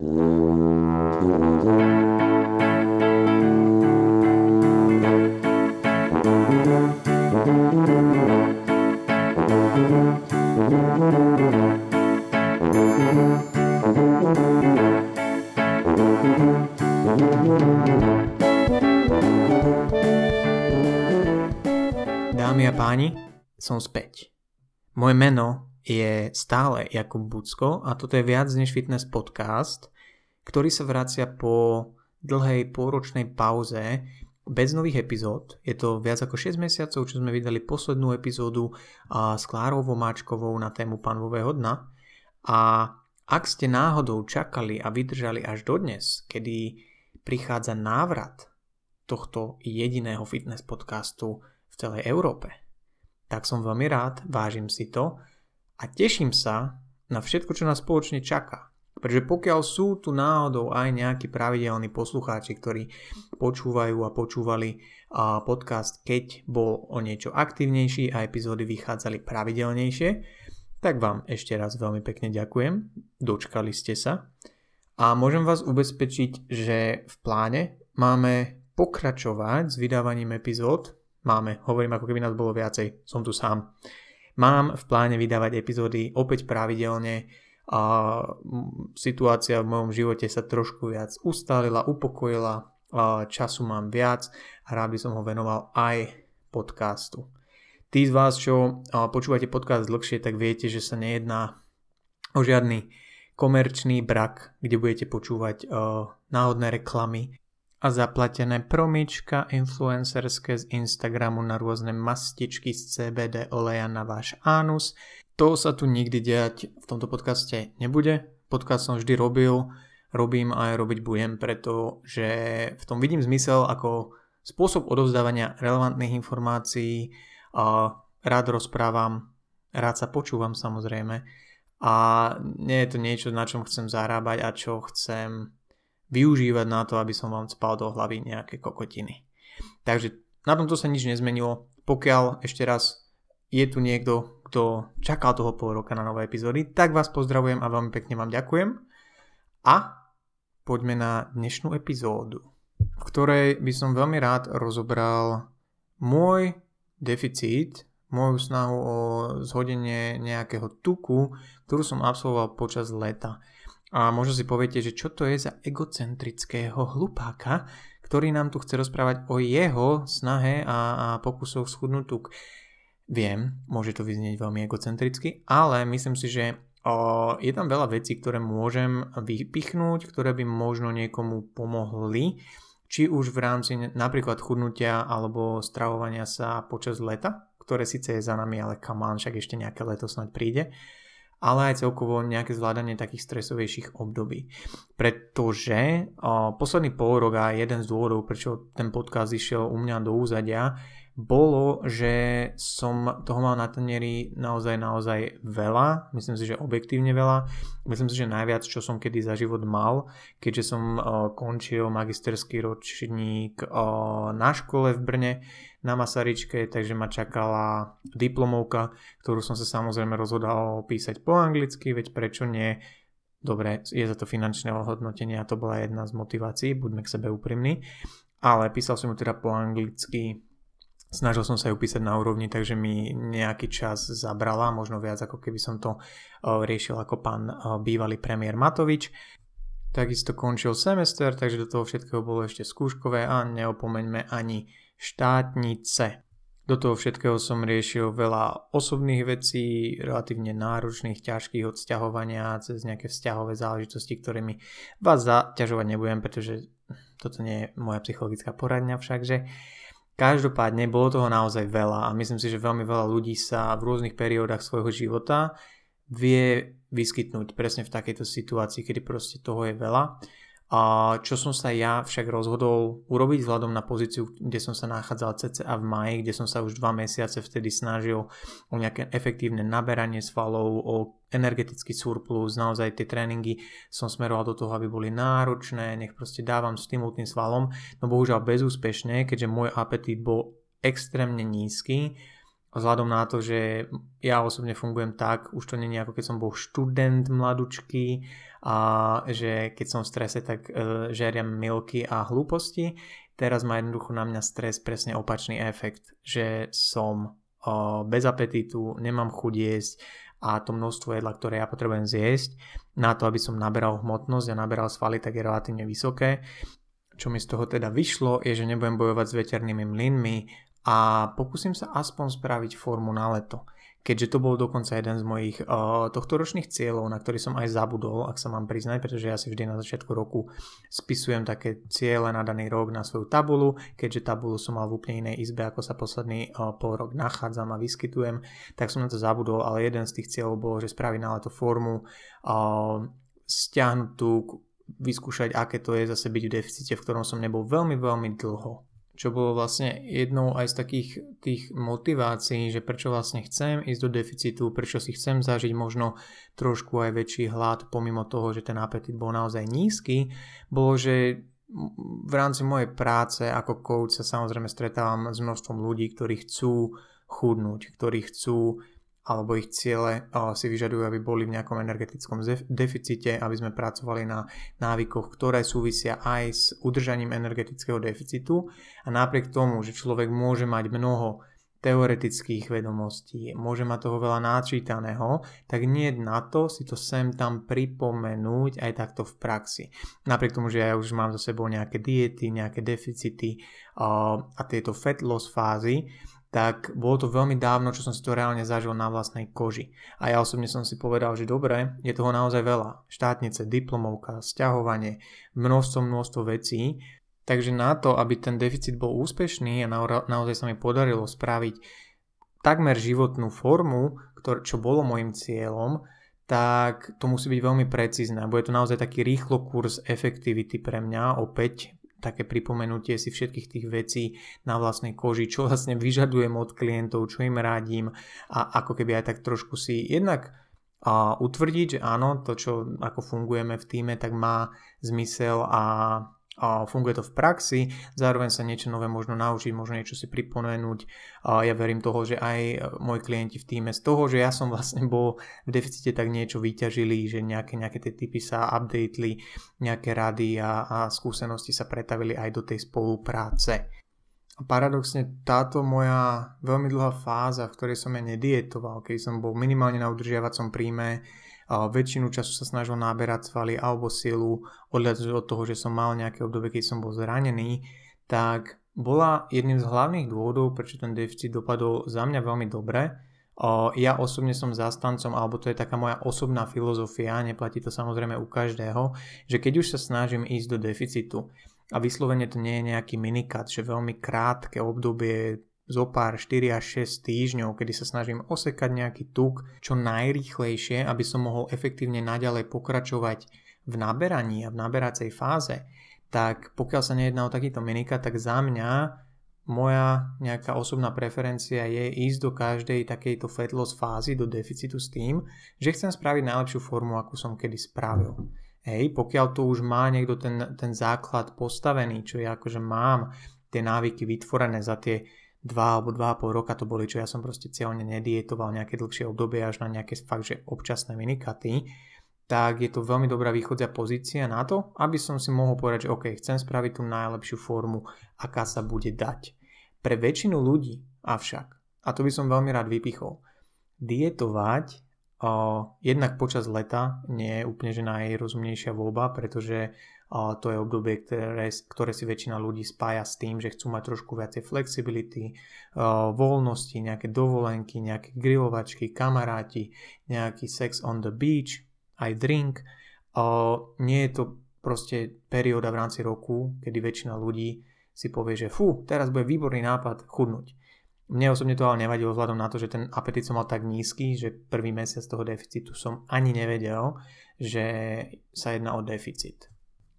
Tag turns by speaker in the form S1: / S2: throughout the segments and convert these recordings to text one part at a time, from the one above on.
S1: Dámy a páni, som späť. Moje meno je stále Jakub Bucko a toto je viac než fitness podcast, ktorý sa vracia po dlhej pôročnej pauze bez nových epizód. Je to viac ako 6 mesiacov, čo sme vydali poslednú epizódu s Klárou Vomáčkovou na tému panového dna. A ak ste náhodou čakali a vydržali až dodnes, kedy prichádza návrat tohto jediného fitness podcastu v celej Európe. Tak som veľmi rád, vážim si to a teším sa na všetko, čo nás spoločne čaká. Pretože pokiaľ sú tu náhodou aj nejakí pravidelní poslucháči, ktorí počúvajú a počúvali podcast, keď bol o niečo aktívnejší a epizódy vychádzali pravidelnejšie, tak vám ešte raz veľmi pekne ďakujem. Dočkali ste sa. A môžem vás ubezpečiť, že v pláne máme pokračovať s vydávaním epizód Máme, hovorím ako keby nás bolo viacej, som tu sám. Mám v pláne vydávať epizódy opäť pravidelne a situácia v mojom živote sa trošku viac ustálila, upokojila, a času mám viac a rád by som ho venoval aj podcastu. Tí z vás, čo počúvate podcast dlhšie, tak viete, že sa nejedná o žiadny komerčný brak, kde budete počúvať náhodné reklamy a zaplatené promička influencerské z Instagramu na rôzne mastičky z CBD oleja na váš ánus. To sa tu nikdy diať v tomto podcaste nebude. Podcast som vždy robil, robím a aj robiť budem, pretože v tom vidím zmysel ako spôsob odovzdávania relevantných informácií a rád rozprávam, rád sa počúvam samozrejme a nie je to niečo, na čom chcem zarábať a čo chcem využívať na to, aby som vám spal do hlavy nejaké kokotiny. Takže na tomto sa nič nezmenilo. Pokiaľ ešte raz je tu niekto, kto čakal toho pol roka na nové epizódy, tak vás pozdravujem a veľmi pekne vám ďakujem. A poďme na dnešnú epizódu, v ktorej by som veľmi rád rozobral môj deficit, moju snahu o zhodenie nejakého tuku, ktorú som absolvoval počas leta. A možno si poviete, že čo to je za egocentrického hlupáka, ktorý nám tu chce rozprávať o jeho snahe a, a pokusoch schudnúť tuk. Viem, môže to vyznieť veľmi egocentricky, ale myslím si, že o, je tam veľa vecí, ktoré môžem vypichnúť, ktoré by možno niekomu pomohli, či už v rámci napríklad chudnutia alebo stravovania sa počas leta, ktoré síce je za nami, ale kamán, však ešte nejaké leto snad príde ale aj celkovo nejaké zvládanie takých stresovejších období. Pretože posledný pol rok a jeden z dôvodov, prečo ten podcast išiel u mňa do úzadia, bolo, že som toho mal na tanieri naozaj, naozaj veľa. Myslím si, že objektívne veľa. Myslím si, že najviac, čo som kedy za život mal, keďže som končil magisterský ročník na škole v Brne, na Masaričke, takže ma čakala diplomovka, ktorú som sa samozrejme rozhodal písať po anglicky, veď prečo nie. Dobre, je za to finančné ohodnotenie a to bola jedna z motivácií, buďme k sebe úprimní. Ale písal som ju teda po anglicky, snažil som sa ju písať na úrovni, takže mi nejaký čas zabrala, možno viac ako keby som to eh, riešil ako pán eh, bývalý premiér Matovič. Takisto končil semester, takže do toho všetkého bolo ešte skúškové a neopomeňme ani štátnice. Do toho všetkého som riešil veľa osobných vecí, relatívne náročných, ťažkých od sťahovania cez nejaké vzťahové záležitosti, ktorými vás zaťažovať nebudem, pretože toto nie je moja psychologická poradňa všakže. Každopádne bolo toho naozaj veľa a myslím si, že veľmi veľa ľudí sa v rôznych periódach svojho života vie vyskytnúť presne v takejto situácii, kedy proste toho je veľa a čo som sa ja však rozhodol urobiť vzhľadom na pozíciu, kde som sa nachádzal cca v maji, kde som sa už dva mesiace vtedy snažil o nejaké efektívne naberanie svalov, o energetický surplus, naozaj tie tréningy som smeroval do toho, aby boli náročné, nech proste dávam stimul tým svalom, no bohužiaľ bezúspešne, keďže môj apetít bol extrémne nízky vzhľadom na to, že ja osobne fungujem tak, už to je ako keď som bol študent mladučký a že keď som v strese, tak uh, žeriam milky a hlúposti. Teraz má jednoducho na mňa stres presne opačný efekt, že som uh, bez apetitu, nemám chuť jesť a to množstvo jedla, ktoré ja potrebujem zjesť na to, aby som naberal hmotnosť a naberal svaly, tak je relatívne vysoké. Čo mi z toho teda vyšlo, je, že nebudem bojovať s veternými mlynmi a pokúsim sa aspoň spraviť formu na leto. Keďže to bol dokonca jeden z mojich uh, tohto ročných cieľov, na ktorý som aj zabudol, ak sa mám priznať, pretože ja si vždy na začiatku roku spisujem také ciele na daný rok na svoju tabulu, keďže tabulu som mal v úplne inej izbe, ako sa posledný uh, pol rok nachádzam a vyskytujem, tak som na to zabudol, ale jeden z tých cieľov bolo, že spraviť na leto formu, uh, stiahnuť tu, vyskúšať, aké to je zase byť v deficite, v ktorom som nebol veľmi, veľmi dlho čo bolo vlastne jednou aj z takých tých motivácií, že prečo vlastne chcem ísť do deficitu, prečo si chcem zažiť možno trošku aj väčší hlad, pomimo toho, že ten apetit bol naozaj nízky, bolo, že v rámci mojej práce ako coach sa samozrejme stretávam s množstvom ľudí, ktorí chcú chudnúť, ktorí chcú alebo ich ciele si vyžadujú, aby boli v nejakom energetickom deficite, aby sme pracovali na návykoch, ktoré súvisia aj s udržaním energetického deficitu a napriek tomu, že človek môže mať mnoho teoretických vedomostí, môže mať toho veľa náčítaného, tak nie na to si to sem tam pripomenúť aj takto v praxi. Napriek tomu, že ja už mám za sebou nejaké diety, nejaké deficity a tieto fat loss fázy, tak bolo to veľmi dávno, čo som si to reálne zažil na vlastnej koži. A ja osobne som si povedal, že dobre, je toho naozaj veľa. Štátnice, diplomovka, sťahovanie, množstvo, množstvo vecí. Takže na to, aby ten deficit bol úspešný a naozaj sa mi podarilo spraviť takmer životnú formu, čo bolo môjim cieľom, tak to musí byť veľmi precízne. Bude to naozaj taký rýchlo kurz efektivity pre mňa, opäť také pripomenutie si všetkých tých vecí na vlastnej koži, čo vlastne vyžadujem od klientov, čo im radím a ako keby aj tak trošku si jednak a utvrdiť, že áno, to čo ako fungujeme v týme, tak má zmysel a a funguje to v praxi, zároveň sa niečo nové možno naučiť, možno niečo si pripomenúť. A ja verím toho, že aj moji klienti v týme z toho, že ja som vlastne bol v deficite, tak niečo vyťažili, že nejaké, nejaké tie typy sa updateli, nejaké rady a, a skúsenosti sa pretavili aj do tej spolupráce. A paradoxne táto moja veľmi dlhá fáza, v ktorej som ja nedietoval, keď som bol minimálne na udržiavacom príjme, väčšinu času sa snažil náberať svaly alebo silu, odhľadať od toho, že som mal nejaké obdobie, keď som bol zranený, tak bola jedným z hlavných dôvodov, prečo ten deficit dopadol za mňa veľmi dobre. Ja osobne som zastancom, alebo to je taká moja osobná filozofia, neplatí to samozrejme u každého, že keď už sa snažím ísť do deficitu a vyslovene to nie je nejaký minikat, že veľmi krátke obdobie zo pár 4 až 6 týždňov, kedy sa snažím osekať nejaký tuk čo najrýchlejšie, aby som mohol efektívne naďalej pokračovať v naberaní a v naberacej fáze, tak pokiaľ sa nejedná o takýto minika, tak za mňa moja nejaká osobná preferencia je ísť do každej takejto fat fázy, do deficitu s tým, že chcem spraviť najlepšiu formu, akú som kedy spravil. Hej, pokiaľ tu už má niekto ten, ten základ postavený, čo ja akože mám tie návyky vytvorené za tie 2 alebo 2,5 roka to boli, čo ja som proste cieľne nedietoval nejaké dlhšie obdobie až na nejaké fakt, že občasné minikaty, tak je to veľmi dobrá východzia pozícia na to, aby som si mohol povedať, že OK, chcem spraviť tú najlepšiu formu, aká sa bude dať. Pre väčšinu ľudí avšak, a to by som veľmi rád vypichol, dietovať o, jednak počas leta nie je úplne že najrozumnejšia voľba, pretože to je obdobie, ktoré, ktoré si väčšina ľudí spája s tým, že chcú mať trošku viacej flexibility, voľnosti, nejaké dovolenky, nejaké grilovačky, kamaráti, nejaký sex on the beach, aj drink. Nie je to proste perióda v rámci roku, kedy väčšina ľudí si povie, že fú, teraz bude výborný nápad chudnúť. Mne osobne to ale nevadilo vzhľadom na to, že ten apetit som mal tak nízky, že prvý mesiac toho deficitu som ani nevedel, že sa jedná o deficit.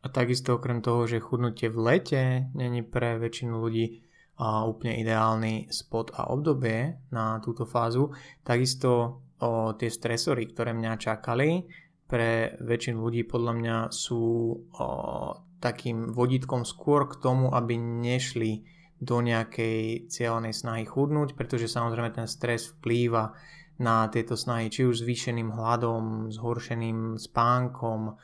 S1: A takisto okrem toho, že chudnutie v lete není pre väčšinu ľudí a úplne ideálny spot a obdobie na túto fázu, takisto o tie stresory, ktoré mňa čakali, pre väčšinu ľudí podľa mňa sú o, takým vodítkom skôr k tomu, aby nešli do nejakej cieľanej snahy chudnúť, pretože samozrejme ten stres vplýva na tieto snahy, či už zvýšeným hladom, zhoršeným spánkom,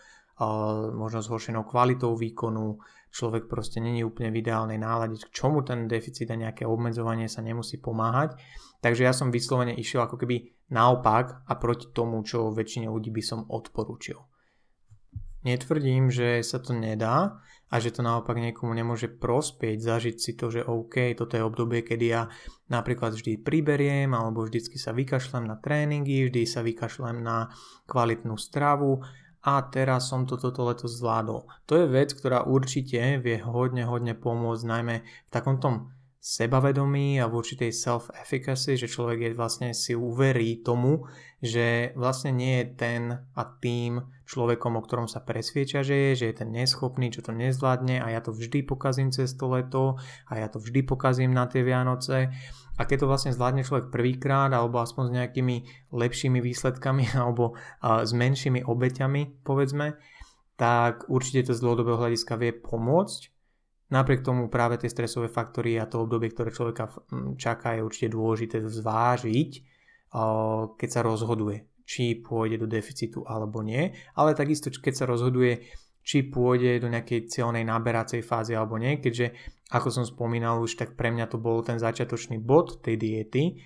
S1: možno zhoršenou kvalitou výkonu, človek proste není úplne v ideálnej nálade, k čomu ten deficit a nejaké obmedzovanie sa nemusí pomáhať. Takže ja som vyslovene išiel ako keby naopak a proti tomu, čo väčšine ľudí by som odporúčil. Netvrdím, že sa to nedá a že to naopak niekomu nemôže prospieť, zažiť si to, že OK, toto je obdobie, kedy ja napríklad vždy priberiem alebo vždycky sa vykašlem na tréningy, vždy sa vykašlem na kvalitnú stravu a teraz som to toto leto zvládol. To je vec, ktorá určite vie hodne, hodne pomôcť, najmä v takom sebavedomí a v určitej self-efficacy, že človek je vlastne si uverí tomu, že vlastne nie je ten a tým človekom, o ktorom sa presvieča, že je, že je ten neschopný, čo to nezvládne a ja to vždy pokazím cez to leto a ja to vždy pokazím na tie Vianoce. A keď to vlastne zvládne človek prvýkrát alebo aspoň s nejakými lepšími výsledkami alebo s menšími obeťami, povedzme, tak určite to z dlhodobého hľadiska vie pomôcť. Napriek tomu práve tie stresové faktory a to obdobie, ktoré človeka čaká, je určite dôležité zvážiť, keď sa rozhoduje, či pôjde do deficitu alebo nie, ale takisto keď sa rozhoduje, či pôjde do nejakej cieľnej naberacej fázy alebo nie, keďže ako som spomínal už, tak pre mňa to bol ten začiatočný bod tej diety,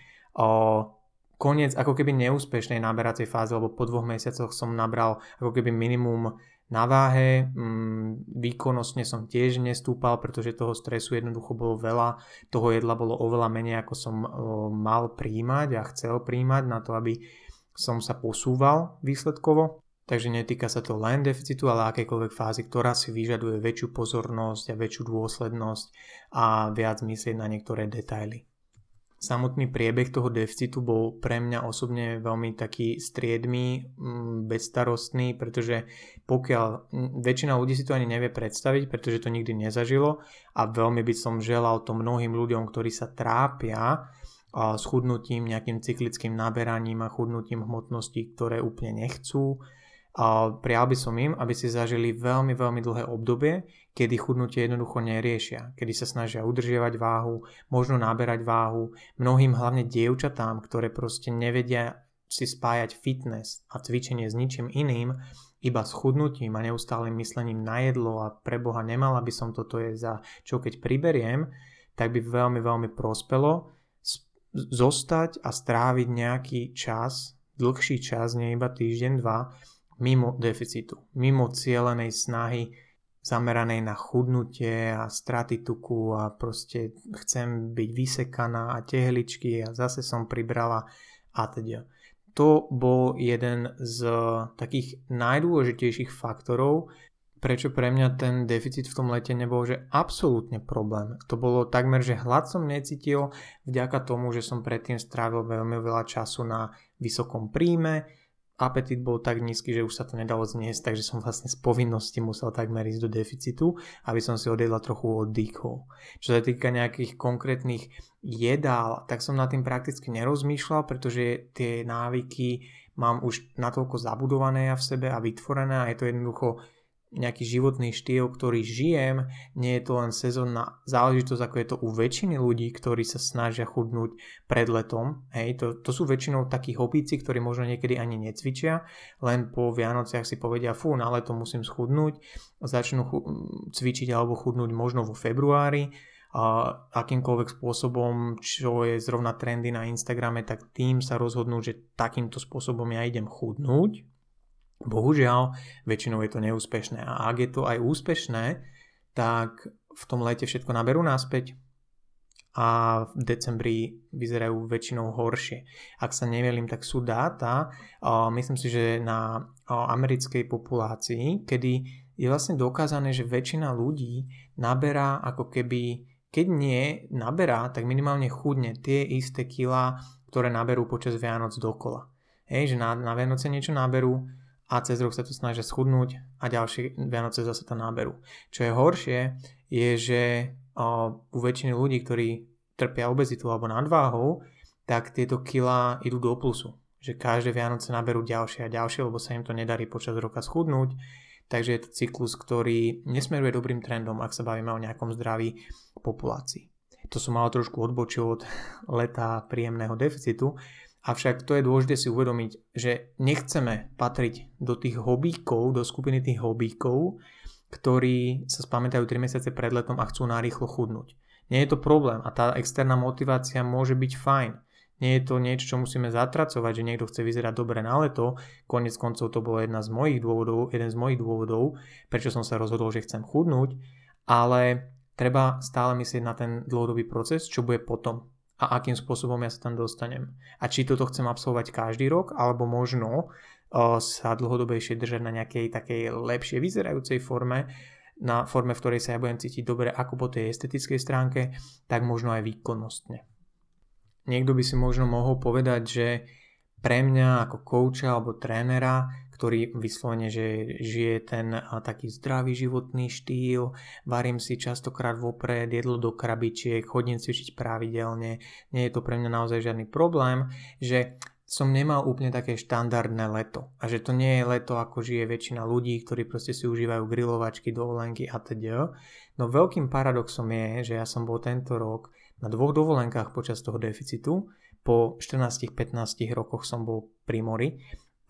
S1: koniec ako keby neúspešnej naberacej fázy, lebo po dvoch mesiacoch som nabral ako keby minimum na váhe, mm, výkonnostne som tiež nestúpal, pretože toho stresu jednoducho bolo veľa, toho jedla bolo oveľa menej, ako som mal príjmať a chcel príjmať na to, aby som sa posúval výsledkovo. Takže netýka sa to len deficitu, ale akejkoľvek fázy, ktorá si vyžaduje väčšiu pozornosť a väčšiu dôslednosť a viac myslieť na niektoré detaily samotný priebeh toho deficitu bol pre mňa osobne veľmi taký striedmy, mm, bezstarostný, pretože pokiaľ väčšina ľudí si to ani nevie predstaviť, pretože to nikdy nezažilo a veľmi by som želal to mnohým ľuďom, ktorí sa trápia s chudnutím, nejakým cyklickým naberaním a chudnutím hmotnosti, ktoré úplne nechcú. A prijal by som im, aby si zažili veľmi, veľmi dlhé obdobie, kedy chudnutie jednoducho neriešia, kedy sa snažia udržiavať váhu, možno naberať váhu. Mnohým hlavne dievčatám, ktoré proste nevedia si spájať fitness a cvičenie s ničím iným, iba s chudnutím a neustálým myslením na jedlo a pre Boha nemala by som toto je za čo keď priberiem, tak by veľmi, veľmi prospelo zostať a stráviť nejaký čas, dlhší čas, nie iba týždeň, dva, mimo deficitu, mimo cieľenej snahy zameranej na chudnutie a straty tuku a proste chcem byť vysekaná a tehličky a zase som pribrala a teda. To bol jeden z takých najdôležitejších faktorov, prečo pre mňa ten deficit v tom lete nebol že absolútne problém. To bolo takmer, že hlad som necítil vďaka tomu, že som predtým strávil veľmi veľa času na vysokom príjme, apetit bol tak nízky, že už sa to nedalo zniesť, takže som vlastne z povinnosti musel takmer ísť do deficitu, aby som si odjedla trochu oddychol. Čo sa týka nejakých konkrétnych jedál, tak som nad tým prakticky nerozmýšľal, pretože tie návyky mám už natoľko zabudované ja v sebe a vytvorené a je to jednoducho nejaký životný štýl, ktorý žijem, nie je to len sezónna záležitosť, ako je to u väčšiny ľudí, ktorí sa snažia chudnúť pred letom. Hej, to, to sú väčšinou takí hobíci, ktorí možno niekedy ani necvičia, len po Vianociach si povedia, fú, na leto musím schudnúť, začnú chu- cvičiť alebo chudnúť možno vo februári, a akýmkoľvek spôsobom, čo je zrovna trendy na Instagrame, tak tým sa rozhodnú, že takýmto spôsobom ja idem chudnúť, Bohužiaľ, väčšinou je to neúspešné. A ak je to aj úspešné, tak v tom lete všetko naberú naspäť a v decembri vyzerajú väčšinou horšie. Ak sa nevelím, tak sú dáta, myslím si, že na americkej populácii, kedy je vlastne dokázané, že väčšina ľudí naberá ako keby, keď nie naberá, tak minimálne chudne tie isté kila, ktoré naberú počas Vianoc dokola. Hej, že na, na Vianoce niečo naberú, a cez rok sa to snažia schudnúť a ďalšie Vianoce zase to náberú. Čo je horšie, je, že u väčšiny ľudí, ktorí trpia obezitu alebo nadváhou, tak tieto kila idú do plusu. Že každé Vianoce naberú ďalšie a ďalšie, lebo sa im to nedarí počas roka schudnúť. Takže je to cyklus, ktorý nesmeruje dobrým trendom, ak sa bavíme o nejakom zdraví populácii. to som mal trošku odbočil od leta príjemného deficitu, avšak to je dôležité si uvedomiť, že nechceme patriť do tých hobíkov, do skupiny tých hobíkov, ktorí sa spamätajú 3 mesiace pred letom a chcú narýchlo chudnúť. Nie je to problém a tá externá motivácia môže byť fajn. Nie je to niečo, čo musíme zatracovať, že niekto chce vyzerať dobre na leto. Konec koncov to bolo jedna z mojich dôvodov, jeden z mojich dôvodov, prečo som sa rozhodol, že chcem chudnúť, ale treba stále myslieť na ten dlhodobý proces, čo bude potom a akým spôsobom ja sa tam dostanem. A či toto chcem absolvovať každý rok, alebo možno sa dlhodobejšie držať na nejakej takej lepšie vyzerajúcej forme, na forme, v ktorej sa ja budem cítiť dobre ako po tej estetickej stránke, tak možno aj výkonnostne. Niekto by si možno mohol povedať, že pre mňa ako kouča alebo trénera, ktorý vyslovene, že žije ten taký zdravý životný štýl, varím si častokrát vopred jedlo do krabičiek, chodím cvičiť pravidelne, nie je to pre mňa naozaj žiadny problém, že som nemal úplne také štandardné leto. A že to nie je leto, ako žije väčšina ľudí, ktorí proste si užívajú grilovačky, dovolenky a teda. No veľkým paradoxom je, že ja som bol tento rok na dvoch dovolenkách počas toho deficitu. Po 14-15 rokoch som bol pri mori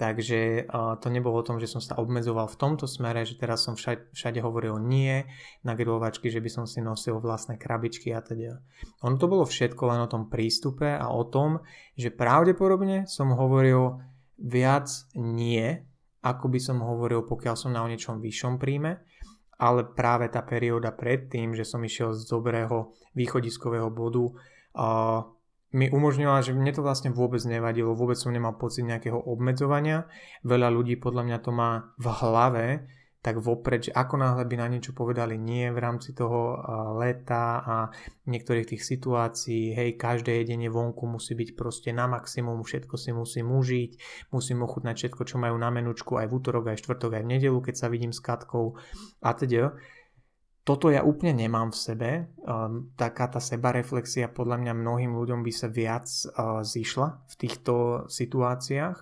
S1: Takže to nebolo o tom, že som sa obmedzoval v tomto smere, že teraz som všade, všade hovoril nie na grilovačky, že by som si nosil vlastné krabičky a teda. Ono to bolo všetko len o tom prístupe a o tom, že pravdepodobne som hovoril viac nie, ako by som hovoril, pokiaľ som na o niečom vyššom príjme, ale práve tá perióda predtým, že som išiel z dobrého východiskového bodu, mi umožnila, že mne to vlastne vôbec nevadilo, vôbec som nemal pocit nejakého obmedzovania. Veľa ľudí podľa mňa to má v hlave, tak vopred, že ako náhle by na niečo povedali nie v rámci toho leta a niektorých tých situácií, hej, každé jedenie vonku musí byť proste na maximum, všetko si musím užiť, musím ochutnať všetko, čo majú na menučku aj v útorok, aj štvrtok, aj v nedelu, keď sa vidím s Katkou a teda toto ja úplne nemám v sebe. Um, taká tá sebareflexia podľa mňa mnohým ľuďom by sa viac uh, zišla v týchto situáciách.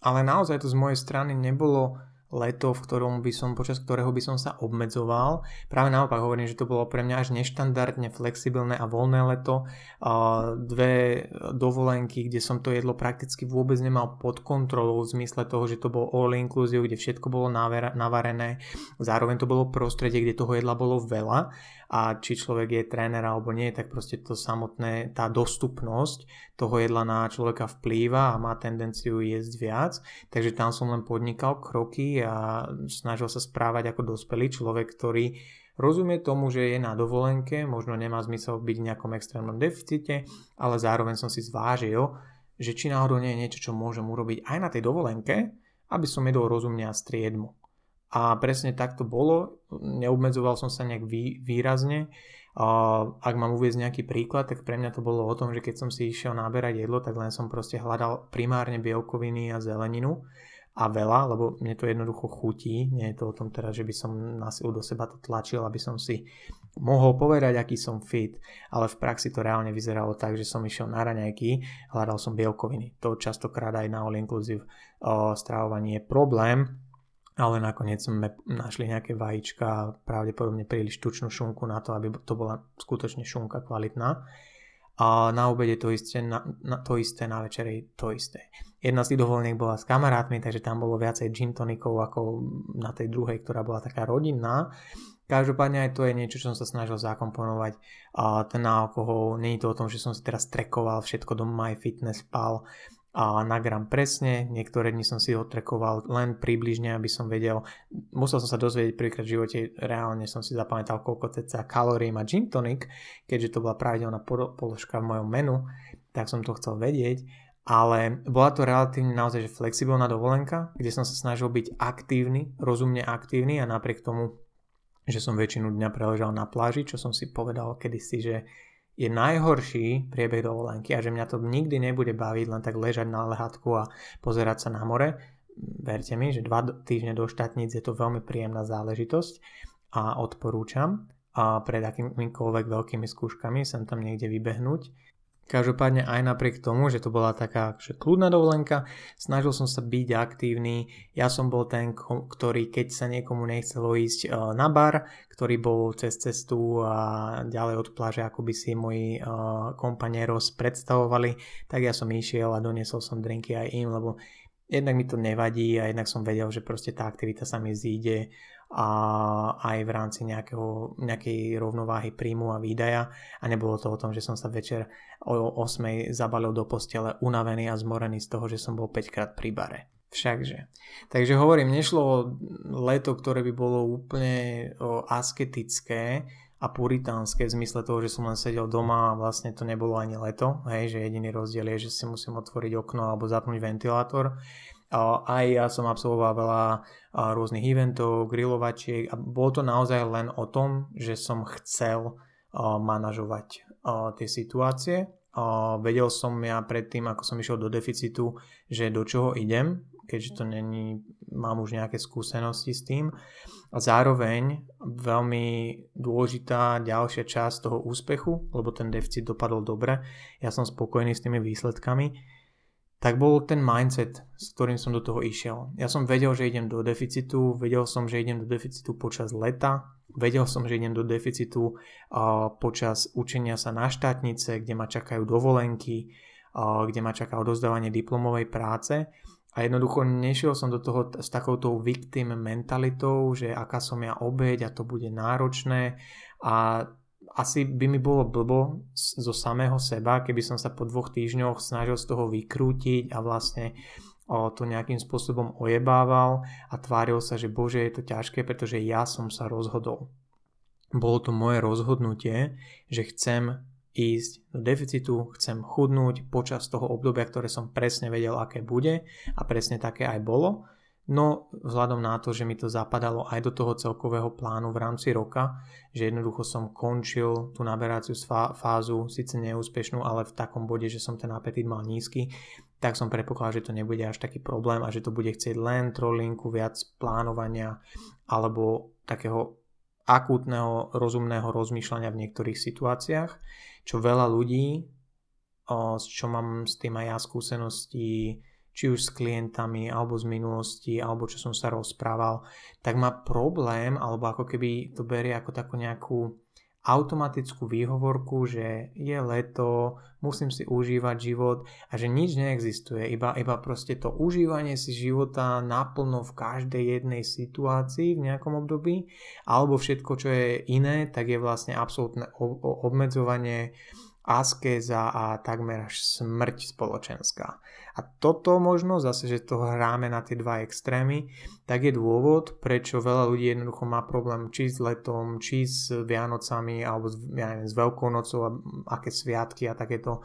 S1: Ale naozaj to z mojej strany nebolo leto, v ktorom by som, počas ktorého by som sa obmedzoval. Práve naopak hovorím, že to bolo pre mňa až neštandardne flexibilné a voľné leto. Dve dovolenky, kde som to jedlo prakticky vôbec nemal pod kontrolou v zmysle toho, že to bolo all inclusive, kde všetko bolo navarené. Zároveň to bolo prostredie, kde toho jedla bolo veľa a či človek je tréner alebo nie, tak proste to samotné, tá dostupnosť toho jedla na človeka vplýva a má tendenciu jesť viac, takže tam som len podnikal kroky a snažil sa správať ako dospelý človek, ktorý rozumie tomu, že je na dovolenke, možno nemá zmysel byť v nejakom extrémnom deficite, ale zároveň som si zvážil, že či náhodou nie je niečo, čo môžem urobiť aj na tej dovolenke, aby som jedol rozumne a striedmu. A presne tak to bolo, neobmedzoval som sa nejak vý, výrazne. Ak mám uvieť nejaký príklad, tak pre mňa to bolo o tom, že keď som si išiel náberať jedlo, tak len som proste hľadal primárne bielkoviny a zeleninu a veľa, lebo mne to jednoducho chutí. Nie je to o tom teda, že by som na silu do seba to tlačil, aby som si mohol povedať, aký som fit, ale v praxi to reálne vyzeralo tak, že som išiel na raňajky, hľadal som bielkoviny. To častokrát aj na all inclusive stravovaní je problém, ale nakoniec sme našli nejaké vajíčka, pravdepodobne príliš tučnú šunku na to, aby to bola skutočne šunka kvalitná. A na obede to isté, na, na, to isté, na večerej to isté. Jedna z tých dovoleniek bola s kamarátmi, takže tam bolo viacej gin tonikov ako na tej druhej, ktorá bola taká rodinná. Každopádne aj to je niečo, čo som sa snažil zakomponovať. A ten alkohol, nie je to o tom, že som si teraz trekoval všetko do MyFitnessPal, a na gram presne, niektoré dni som si ho trekoval len približne, aby som vedel, musel som sa dozvedieť prvýkrát v živote, reálne som si zapamätal koľko cca kalórií má gin tonic, keďže to bola pravidelná položka v mojom menu, tak som to chcel vedieť, ale bola to relatívne naozaj že flexibilná dovolenka, kde som sa snažil byť aktívny, rozumne aktívny a napriek tomu, že som väčšinu dňa preležal na pláži, čo som si povedal kedysi, že je najhorší priebeh dovolenky a že mňa to nikdy nebude baviť len tak ležať na lehátku a pozerať sa na more. Verte mi, že dva týždne do štátnic je to veľmi príjemná záležitosť a odporúčam a pred akýmikoľvek veľkými skúškami sem tam niekde vybehnúť. Každopádne aj napriek tomu, že to bola taká že kľudná dovolenka, snažil som sa byť aktívny. Ja som bol ten, ktorý keď sa niekomu nechcelo ísť e, na bar, ktorý bol cez cestu a ďalej od pláže, ako by si moji uh, kompanieros predstavovali, tak ja som išiel a doniesol som drinky aj im, lebo jednak mi to nevadí a jednak som vedel, že proste tá aktivita sa mi zíde a aj v rámci nejakého, nejakej rovnováhy príjmu a výdaja a nebolo to o tom, že som sa večer o 8 zabalil do postele unavený a zmorený z toho, že som bol 5 krát pri bare. Všakže. Takže hovorím, nešlo o leto, ktoré by bolo úplne asketické a puritánske v zmysle toho, že som len sedel doma a vlastne to nebolo ani leto, hej, že jediný rozdiel je, že si musím otvoriť okno alebo zapnúť ventilátor aj ja som absolvoval veľa rôznych eventov, grilovačiek a bolo to naozaj len o tom, že som chcel manažovať tie situácie. Vedel som ja predtým, ako som išiel do deficitu, že do čoho idem, keďže to není, mám už nejaké skúsenosti s tým. A zároveň veľmi dôležitá ďalšia časť toho úspechu, lebo ten deficit dopadol dobre, ja som spokojný s tými výsledkami, tak bol ten mindset, s ktorým som do toho išiel. Ja som vedel, že idem do deficitu, vedel som, že idem do deficitu počas leta, vedel som, že idem do deficitu uh, počas učenia sa na štátnice, kde ma čakajú dovolenky, uh, kde ma čaká odozdávanie diplomovej práce a jednoducho nešiel som do toho s takouto victim mentalitou, že aká som ja obeď a to bude náročné a asi by mi bolo blbo zo samého seba, keby som sa po dvoch týždňoch snažil z toho vykrútiť a vlastne to nejakým spôsobom ojebával a tváril sa, že bože je to ťažké, pretože ja som sa rozhodol. Bolo to moje rozhodnutie, že chcem ísť do deficitu, chcem chudnúť počas toho obdobia, ktoré som presne vedel, aké bude a presne také aj bolo No vzhľadom na to, že mi to zapadalo aj do toho celkového plánu v rámci roka, že jednoducho som končil tú naberaciu fázu, síce neúspešnú, ale v takom bode, že som ten apetit mal nízky, tak som predpokladal, že to nebude až taký problém a že to bude chcieť len trolinku, viac plánovania alebo takého akútneho, rozumného rozmýšľania v niektorých situáciách, čo veľa ľudí, s čo mám s tým aj ja skúsenosti, či už s klientami, alebo z minulosti, alebo čo som sa rozprával, tak má problém, alebo ako keby to berie ako takú nejakú automatickú výhovorku, že je leto, musím si užívať život a že nič neexistuje, iba, iba proste to užívanie si života naplno v každej jednej situácii v nejakom období, alebo všetko, čo je iné, tak je vlastne absolútne obmedzovanie askéza a takmer až smrť spoločenská. A toto možno, zase, že to hráme na tie dva extrémy, tak je dôvod, prečo veľa ľudí jednoducho má problém či s letom, či s Vianocami, alebo s, ja neviem, s Veľkou nocou, a aké sviatky a takéto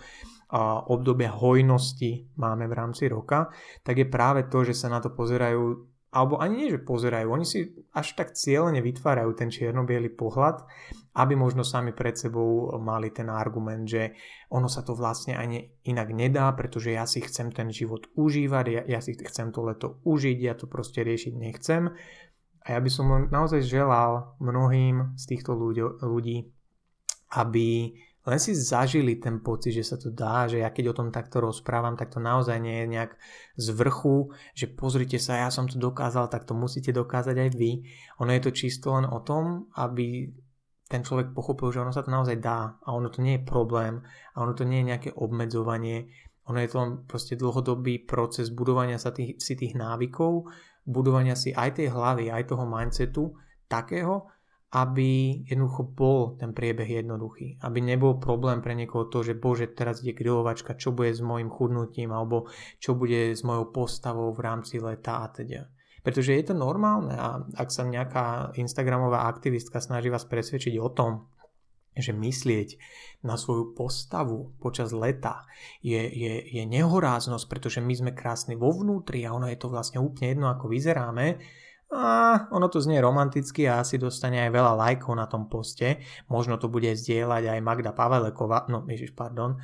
S1: obdobia hojnosti máme v rámci roka, tak je práve to, že sa na to pozerajú alebo ani nie, že pozerajú, oni si až tak cieľene vytvárajú ten čierno pohľad, aby možno sami pred sebou mali ten argument, že ono sa to vlastne ani inak nedá, pretože ja si chcem ten život užívať, ja, ja si chcem to leto užiť, ja to proste riešiť nechcem. A ja by som naozaj želal mnohým z týchto ľudí, aby len si zažili ten pocit, že sa to dá, že ja keď o tom takto rozprávam, tak to naozaj nie je nejak z vrchu, že pozrite sa, ja som to dokázal, tak to musíte dokázať aj vy. Ono je to čisto len o tom, aby ten človek pochopil, že ono sa to naozaj dá a ono to nie je problém a ono to nie je nejaké obmedzovanie, ono je to len proste dlhodobý proces budovania sa tých, si tých návykov, budovania si aj tej hlavy, aj toho mindsetu takého, aby jednoducho bol ten priebeh jednoduchý. Aby nebol problém pre niekoho to, že bože, teraz ide grilovačka, čo bude s mojim chudnutím, alebo čo bude s mojou postavou v rámci leta a teda. Pretože je to normálne a ak sa nejaká Instagramová aktivistka snaží vás presvedčiť o tom, že myslieť na svoju postavu počas leta je, je, je nehoráznosť, pretože my sme krásni vo vnútri a ono je to vlastne úplne jedno, ako vyzeráme, a ono to znie romanticky a asi dostane aj veľa lajkov na tom poste. Možno to bude zdieľať aj Magda Paveleková, no ježiš, pardon.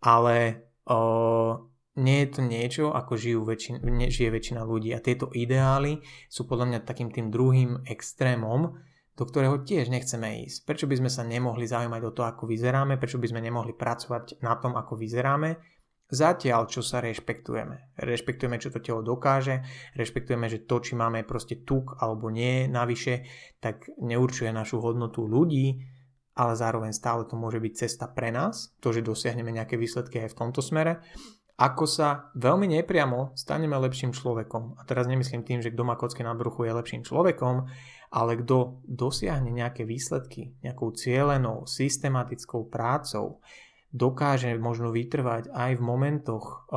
S1: Ale o, nie je to niečo, ako žijú väčšina, žije väčšina ľudí. A tieto ideály sú podľa mňa takým tým druhým extrémom, do ktorého tiež nechceme ísť. Prečo by sme sa nemohli zaujímať o to, ako vyzeráme, prečo by sme nemohli pracovať na tom, ako vyzeráme, zatiaľ, čo sa rešpektujeme. Rešpektujeme, čo to telo dokáže, rešpektujeme, že to, či máme proste tuk alebo nie navyše, tak neurčuje našu hodnotu ľudí, ale zároveň stále to môže byť cesta pre nás, to, že dosiahneme nejaké výsledky aj v tomto smere ako sa veľmi nepriamo staneme lepším človekom. A teraz nemyslím tým, že kto má kocky na bruchu je lepším človekom, ale kto dosiahne nejaké výsledky nejakou cieľenou, systematickou prácou, dokáže možno vytrvať aj v momentoch,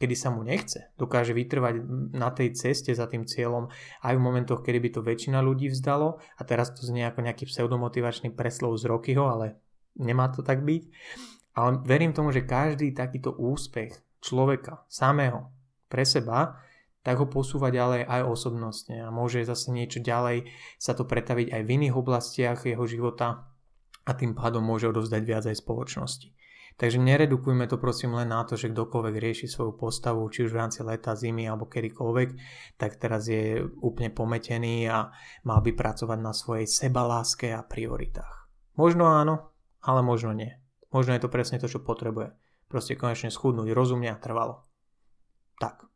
S1: kedy sa mu nechce. Dokáže vytrvať na tej ceste za tým cieľom aj v momentoch, kedy by to väčšina ľudí vzdalo. A teraz to znie ako nejaký pseudomotivačný preslov z Rockyho, ale nemá to tak byť ale verím tomu, že každý takýto úspech človeka samého pre seba, tak ho posúva ďalej aj osobnostne a môže zase niečo ďalej sa to pretaviť aj v iných oblastiach jeho života a tým pádom môže odovzdať viac aj spoločnosti. Takže neredukujme to prosím len na to, že kdokoľvek rieši svoju postavu, či už v rámci leta, zimy alebo kedykoľvek, tak teraz je úplne pometený a mal by pracovať na svojej sebaláske a prioritách. Možno áno, ale možno nie. Možno je to presne to, čo potrebuje. Proste konečne schudnúť rozumne a trvalo. Tak.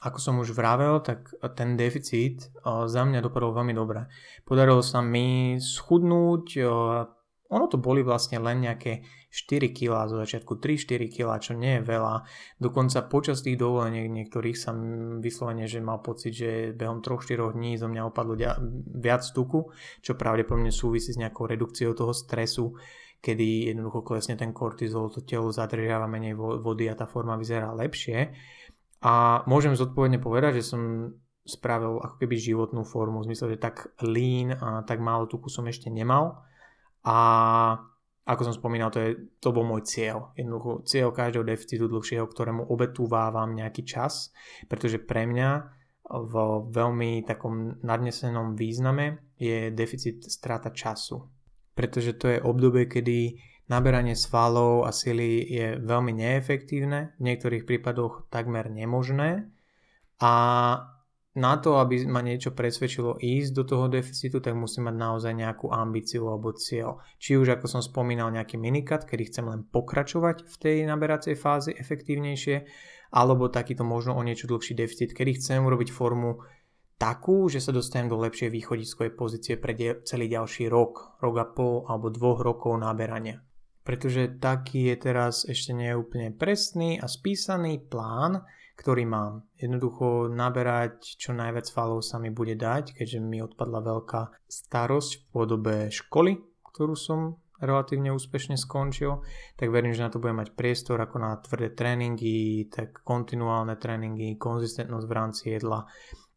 S1: Ako som už vravel, tak ten deficit za mňa dopadol veľmi dobre. Podarilo sa mi schudnúť, ono to boli vlastne len nejaké 4 kg zo začiatku, 3-4 kg, čo nie je veľa. Dokonca počas tých dovoleniek niektorých som vyslovene, že mal pocit, že behom 3-4 dní zo mňa opadlo viac tuku, čo pravdepodobne súvisí s nejakou redukciou toho stresu, kedy jednoducho klesne ten kortizol, to telo zadržiava menej vody a tá forma vyzerá lepšie. A môžem zodpovedne povedať, že som spravil ako keby životnú formu, v zmysle, že tak lean a tak málo tuku som ešte nemal. A ako som spomínal, to, je, to bol môj cieľ. Jednoducho cieľ každého deficitu dlhšieho, ktorému obetúvávam nejaký čas, pretože pre mňa v veľmi takom nadnesenom význame je deficit strata času pretože to je obdobie, kedy naberanie svalov a sily je veľmi neefektívne, v niektorých prípadoch takmer nemožné a na to, aby ma niečo presvedčilo ísť do toho deficitu, tak musím mať naozaj nejakú ambíciu alebo cieľ. Či už ako som spomínal nejaký minikat, kedy chcem len pokračovať v tej naberacej fázi efektívnejšie, alebo takýto možno o niečo dlhší deficit, kedy chcem urobiť formu takú, že sa dostanem do lepšej východiskovej pozície pre celý ďalší rok, rok a pol alebo dvoch rokov naberania. Pretože taký je teraz ešte neúplne presný a spísaný plán, ktorý mám. Jednoducho naberať čo najviac falov sa mi bude dať, keďže mi odpadla veľká starosť v podobe školy, ktorú som relatívne úspešne skončil, tak verím, že na to budem mať priestor ako na tvrdé tréningy, tak kontinuálne tréningy, konzistentnosť v rámci jedla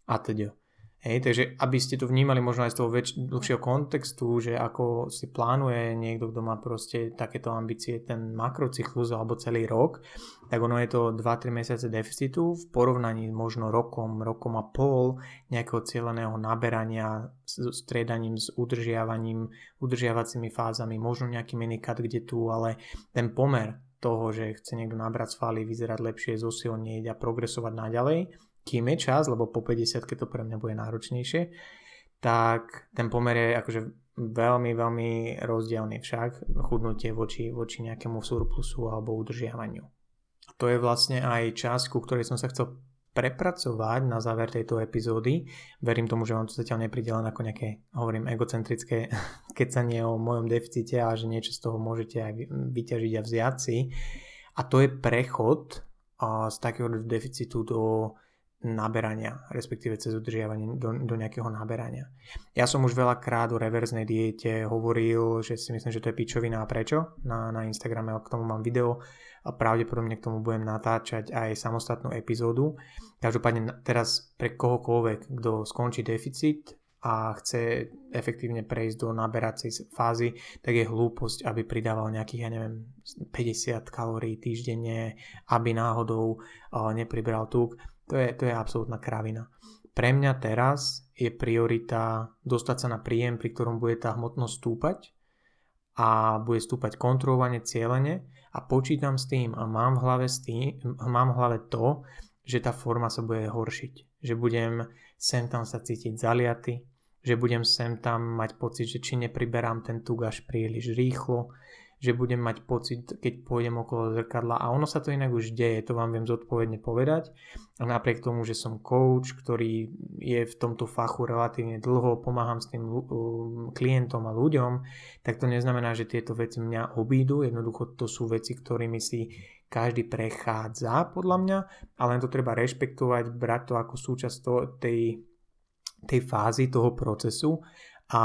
S1: a teda. Hej, takže aby ste to vnímali možno aj z toho väč- dlhšieho kontextu, že ako si plánuje niekto, kto má proste takéto ambície, ten makrocyklus alebo celý rok, tak ono je to 2-3 mesiace deficitu v porovnaní možno rokom, rokom a pol nejakého cieľeného naberania s striedaním, s udržiavaním, udržiavacími fázami, možno nejaký minikat, kde tu, ale ten pomer toho, že chce niekto nabrať svaly, vyzerať lepšie, zosilnieť a progresovať naďalej, kým je čas, lebo po 50 keď to pre mňa bude náročnejšie, tak ten pomer je akože veľmi, veľmi rozdielný však chudnutie voči, voči nejakému surplusu alebo udržiavaniu. To je vlastne aj časť, ku ktorej som sa chcel prepracovať na záver tejto epizódy. Verím tomu, že vám to zatiaľ nepríde ako nejaké, hovorím, egocentrické kecanie o mojom deficite a že niečo z toho môžete aj vyťažiť a vziať si. A to je prechod z takého deficitu do naberania, respektíve cez udržiavanie do, do nejakého naberania. Ja som už veľakrát o reverznej diete hovoril, že si myslím, že to je pičovina a prečo. Na, na Instagrame k tomu mám video a pravdepodobne k tomu budem natáčať aj samostatnú epizódu. Každopádne teraz pre kohokoľvek, kto skončí deficit a chce efektívne prejsť do naberacej fázy, tak je hlúposť, aby pridával nejakých, ja neviem, 50 kalórií týždenne, aby náhodou nepribral tuk to je, to je absolútna kravina. Pre mňa teraz je priorita dostať sa na príjem, pri ktorom bude tá hmotnosť stúpať a bude stúpať kontrolovane, cieľene a počítam s tým a mám v hlave, s tým, mám v hlave to, že tá forma sa bude horšiť. Že budem sem tam sa cítiť zaliaty, že budem sem tam mať pocit, že či nepriberám ten tuk až príliš rýchlo, že budem mať pocit, keď pôjdem okolo zrkadla. A ono sa to inak už deje, to vám viem zodpovedne povedať. A napriek tomu, že som coach, ktorý je v tomto fachu relatívne dlho, pomáham s tým klientom a ľuďom, tak to neznamená, že tieto veci mňa obídu, jednoducho to sú veci, ktorými si každý prechádza podľa mňa, ale len to treba rešpektovať, brať to ako súčasť tej, tej fázy, toho procesu a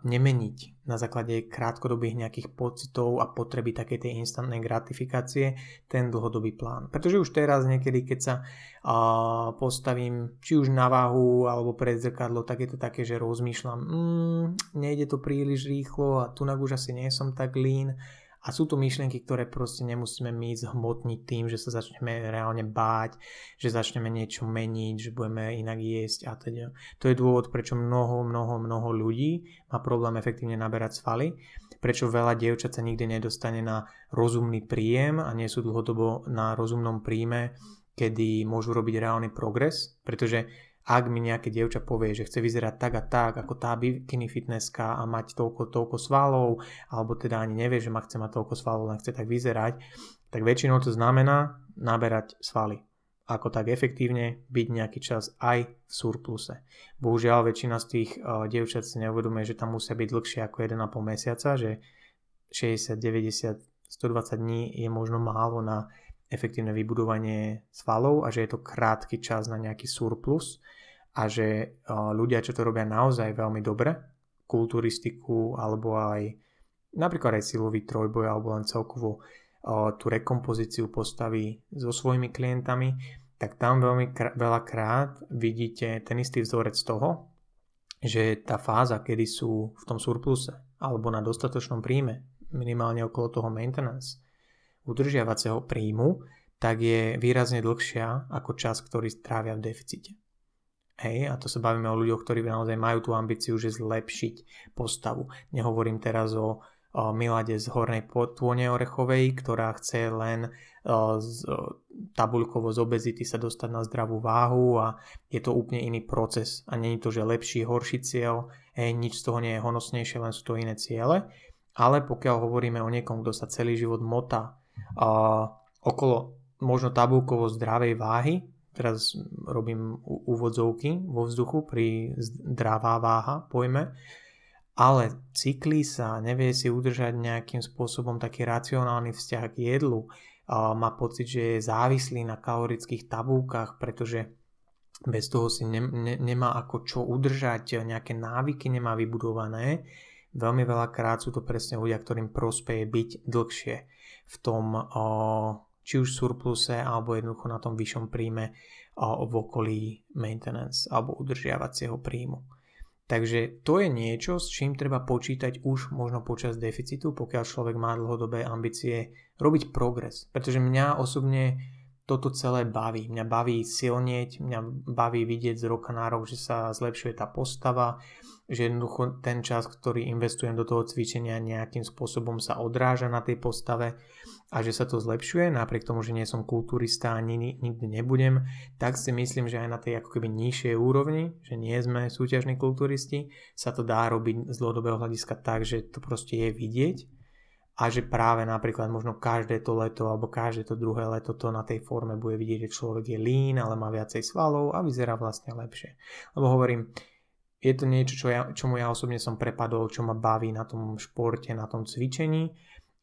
S1: nemeniť na základe krátkodobých nejakých pocitov a potreby takej tej instantnej gratifikácie ten dlhodobý plán. Pretože už teraz niekedy, keď sa uh, postavím či už na váhu alebo pred zrkadlo, tak je to také, že rozmýšľam, mm, nejde to príliš rýchlo a tu už asi nie som tak lean a sú to myšlienky, ktoré proste nemusíme my zhmotniť tým, že sa začneme reálne báť, že začneme niečo meniť, že budeme inak jesť a teda. To je dôvod, prečo mnoho, mnoho, mnoho ľudí má problém efektívne naberať svaly, prečo veľa dievčat sa nikdy nedostane na rozumný príjem a nie sú dlhodobo na rozumnom príjme, kedy môžu robiť reálny progres, pretože ak mi nejaké dievča povie, že chce vyzerať tak a tak, ako tá bikini fitnesska a mať toľko, toľko svalov, alebo teda ani nevie, že ma chce mať toľko svalov, len chce tak vyzerať, tak väčšinou to znamená naberať svaly. Ako tak efektívne byť nejaký čas aj v surpluse. Bohužiaľ väčšina z tých uh, dievčat si neuvedomuje, že tam musia byť dlhšie ako 1,5 mesiaca, že 60, 90, 120 dní je možno málo na efektívne vybudovanie svalov a že je to krátky čas na nejaký surplus a že ľudia, čo to robia naozaj veľmi dobre, kulturistiku alebo aj napríklad aj silový trojboj alebo len celkovo tú rekompozíciu postavy so svojimi klientami, tak tam veľmi kr- veľakrát vidíte ten istý vzorec toho, že tá fáza, kedy sú v tom surpluse alebo na dostatočnom príjme, minimálne okolo toho maintenance, udržiavacieho príjmu, tak je výrazne dlhšia ako čas, ktorý strávia v deficite. Hej, a to sa bavíme o ľuďoch, ktorí naozaj majú tú ambíciu, že zlepšiť postavu. Nehovorím teraz o, o Milade z Hornej Potône Orechovej, ktorá chce len o, z, o, tabuľkovo z obezity sa dostať na zdravú váhu a je to úplne iný proces. A je to, že lepší, horší cieľ, hej, nič z toho nie je honosnejšie, len sú to iné ciele. Ale pokiaľ hovoríme o niekom, kto sa celý život motá a, okolo možno tabulkovo zdravej váhy, teraz robím úvodzovky vo vzduchu pri zdravá váha pojme, ale cyklí sa, nevie si udržať nejakým spôsobom taký racionálny vzťah k jedlu, a má pocit, že je závislý na kalorických tabúkach, pretože bez toho si ne, ne, nemá ako čo udržať, nejaké návyky nemá vybudované. Veľmi veľa krát sú to presne ľudia, ktorým prospeje byť dlhšie v tom či už surpluse alebo jednoducho na tom vyššom príjme v okolí maintenance alebo udržiavacieho príjmu. Takže to je niečo, s čím treba počítať už možno počas deficitu, pokiaľ človek má dlhodobé ambície robiť progres. Pretože mňa osobne toto celé baví. Mňa baví silnieť, mňa baví vidieť z roka na rok, že sa zlepšuje tá postava, že jednoducho ten čas, ktorý investujem do toho cvičenia nejakým spôsobom sa odráža na tej postave a že sa to zlepšuje, napriek tomu, že nie som kulturista ani nikdy nebudem, tak si myslím, že aj na tej ako keby nižšej úrovni, že nie sme súťažní kulturisti, sa to dá robiť z dlhodobého hľadiska tak, že to proste je vidieť a že práve napríklad možno každé to leto alebo každé to druhé leto to na tej forme bude vidieť, že človek je lean, ale má viacej svalov a vyzerá vlastne lepšie. Lebo hovorím, je to niečo, čo ja, čomu ja osobne som prepadol, čo ma baví na tom športe, na tom cvičení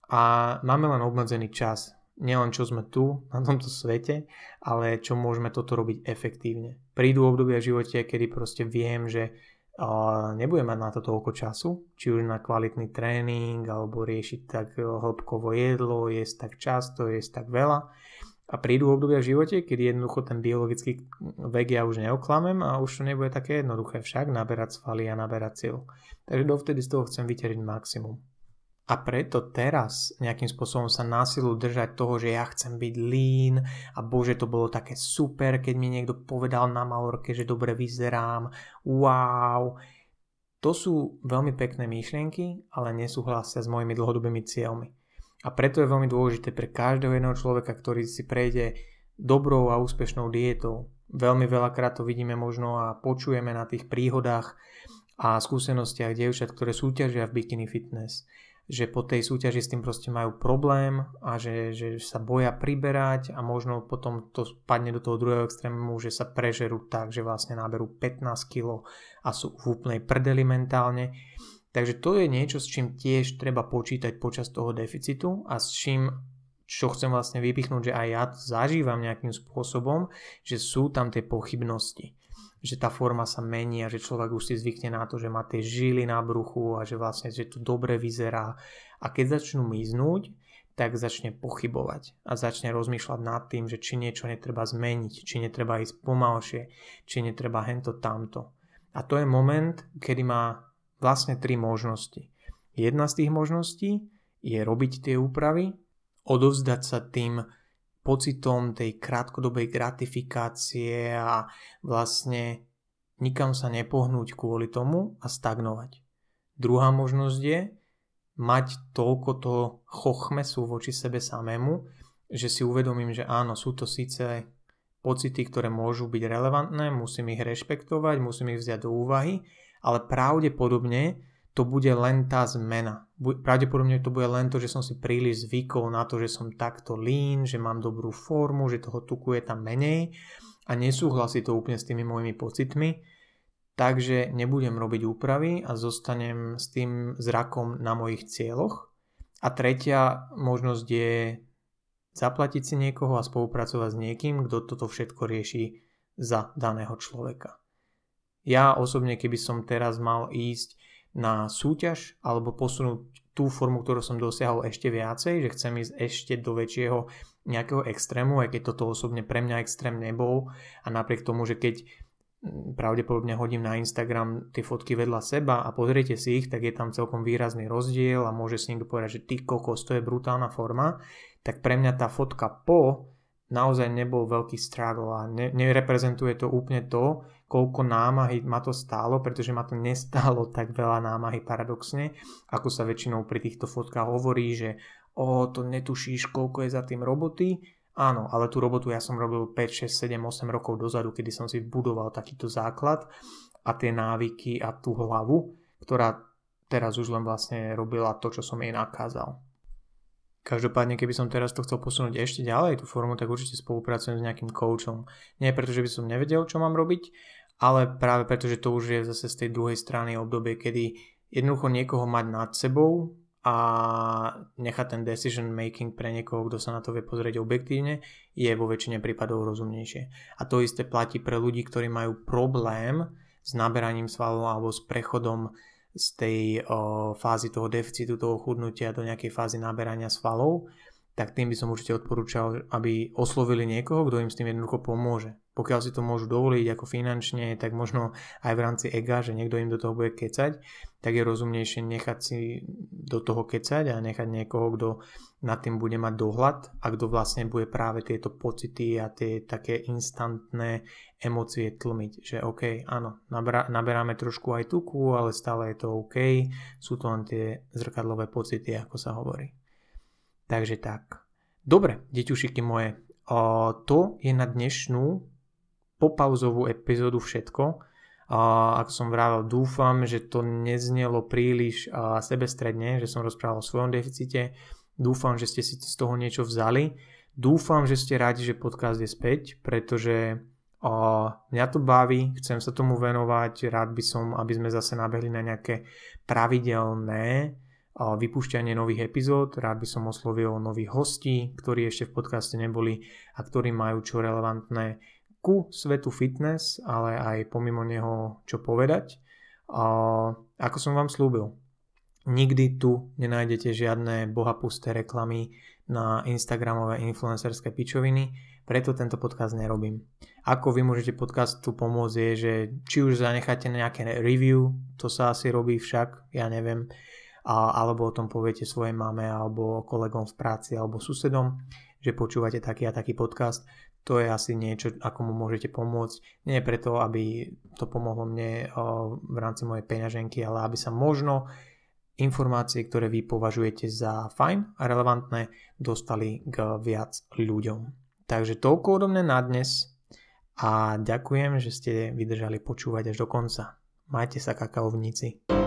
S1: a máme len obmedzený čas. Nielen čo sme tu, na tomto svete, ale čo môžeme toto robiť efektívne. Prídu obdobia v živote, kedy proste viem, že nebudem mať na to toľko času, či už na kvalitný tréning, alebo riešiť tak hĺbkovo jedlo, jesť tak často, jesť tak veľa a prídu obdobia v živote, kedy jednoducho ten biologický vek ja už neoklamem a už to nebude také jednoduché však naberať svaly a naberať sil. Takže dovtedy z toho chcem vyťariť maximum. A preto teraz nejakým spôsobom sa násilu držať toho, že ja chcem byť lean a bože to bolo také super, keď mi niekto povedal na malorke, že dobre vyzerám, wow. To sú veľmi pekné myšlienky, ale nesúhlasia s mojimi dlhodobými cieľmi. A preto je veľmi dôležité pre každého jedného človeka, ktorý si prejde dobrou a úspešnou dietou. Veľmi veľakrát to vidíme možno a počujeme na tých príhodách a skúsenostiach dievčat, ktoré súťažia v bikini fitness, že po tej súťaži s tým proste majú problém a že, že sa boja priberať a možno potom to spadne do toho druhého extrému, že sa prežerú tak, že vlastne náberú 15 kg a sú v úplnej prdeli mentálne. Takže to je niečo, s čím tiež treba počítať počas toho deficitu a s čím čo chcem vlastne vypichnúť, že aj ja zažívam nejakým spôsobom, že sú tam tie pochybnosti že tá forma sa mení a že človek už si zvykne na to, že má tie žily na bruchu a že vlastne, že to dobre vyzerá. A keď začnú miznúť, tak začne pochybovať a začne rozmýšľať nad tým, že či niečo netreba zmeniť, či netreba ísť pomalšie, či netreba hento tamto. A to je moment, kedy má vlastne tri možnosti. Jedna z tých možností je robiť tie úpravy, odovzdať sa tým pocitom tej krátkodobej gratifikácie a vlastne nikam sa nepohnúť kvôli tomu a stagnovať. Druhá možnosť je mať toľko to chochmesu voči sebe samému, že si uvedomím, že áno, sú to síce pocity, ktoré môžu byť relevantné, musím ich rešpektovať, musím ich vziať do úvahy, ale pravdepodobne to bude len tá zmena. Pravdepodobne to bude len to, že som si príliš zvykol na to, že som takto lean, že mám dobrú formu, že toho tuku je tam menej a nesúhlasí to úplne s tými mojimi pocitmi, takže nebudem robiť úpravy a zostanem s tým zrakom na mojich cieľoch. A tretia možnosť je zaplatiť si niekoho a spolupracovať s niekým, kto toto všetko rieši za daného človeka. Ja osobne, keby som teraz mal ísť na súťaž alebo posunúť tú formu, ktorú som dosiahol ešte viacej, že chcem ísť ešte do väčšieho nejakého extrému, aj keď toto osobne pre mňa extrém nebol. A napriek tomu, že keď mm, pravdepodobne hodím na Instagram tie fotky vedľa seba a pozriete si ich, tak je tam celkom výrazný rozdiel a môže si niekto povedať, že ty kokos, to je brutálna forma, tak pre mňa tá fotka po naozaj nebol veľký struggle a ne, nereprezentuje to úplne to, koľko námahy ma to stálo, pretože ma to nestálo tak veľa námahy paradoxne, ako sa väčšinou pri týchto fotkách hovorí, že o, to netušíš, koľko je za tým roboty. Áno, ale tú robotu ja som robil 5, 6, 7, 8 rokov dozadu, kedy som si budoval takýto základ a tie návyky a tú hlavu, ktorá teraz už len vlastne robila to, čo som jej nakázal. Každopádne, keby som teraz to chcel posunúť ešte ďalej, tú formu, tak určite spolupracujem s nejakým coachom. Nie preto, že by som nevedel, čo mám robiť, ale práve preto, že to už je zase z tej druhej strany obdobie, kedy jednoducho niekoho mať nad sebou a nechať ten decision making pre niekoho, kto sa na to vie pozrieť objektívne, je vo väčšine prípadov rozumnejšie. A to isté platí pre ľudí, ktorí majú problém s naberaním svalov alebo s prechodom z tej o, fázy toho deficitu, toho chudnutia do nejakej fázy naberania svalov, tak tým by som určite odporúčal, aby oslovili niekoho, kto im s tým jednoducho pomôže. Pokiaľ si to môžu dovoliť ako finančne, tak možno aj v rámci ega, že niekto im do toho bude kecať, tak je rozumnejšie nechať si do toho kecať a nechať niekoho, kto nad tým bude mať dohľad a kto vlastne bude práve tieto pocity a tie také instantné emócie tlmiť. Že OK, áno, naberáme trošku aj tuku, ale stále je to OK, sú to len tie zrkadlové pocity, ako sa hovorí. Takže tak. Dobre, deťušiky moje, o, to je na dnešnú popauzovú epizódu všetko. A ako som vravel, dúfam, že to neznelo príliš a, sebestredne, že som rozprával o svojom deficite. Dúfam, že ste si z toho niečo vzali. Dúfam, že ste rádi, že podcast je späť, pretože mňa to baví, chcem sa tomu venovať, rád by som, aby sme zase nabehli na nejaké pravidelné vypúšťanie nových epizód. Rád by som oslovil nových hostí, ktorí ešte v podcaste neboli a ktorí majú čo relevantné ku svetu fitness, ale aj pomimo neho čo povedať. A ako som vám slúbil, nikdy tu nenájdete žiadne bohapusté reklamy na Instagramové influencerské pičoviny, preto tento podcast nerobím. Ako vy môžete podcastu pomôcť je, že či už zanecháte nejaké review, to sa asi robí však, ja neviem, a, alebo o tom poviete svojej mame alebo kolegom v práci alebo susedom, že počúvate taký a taký podcast. To je asi niečo, ako mu môžete pomôcť. Nie preto, aby to pomohlo mne v rámci mojej peňaženky, ale aby sa možno informácie, ktoré vy považujete za fajn a relevantné, dostali k viac ľuďom. Takže toľko odo mňa na dnes a ďakujem, že ste vydržali počúvať až do konca. Majte sa kakaovníci.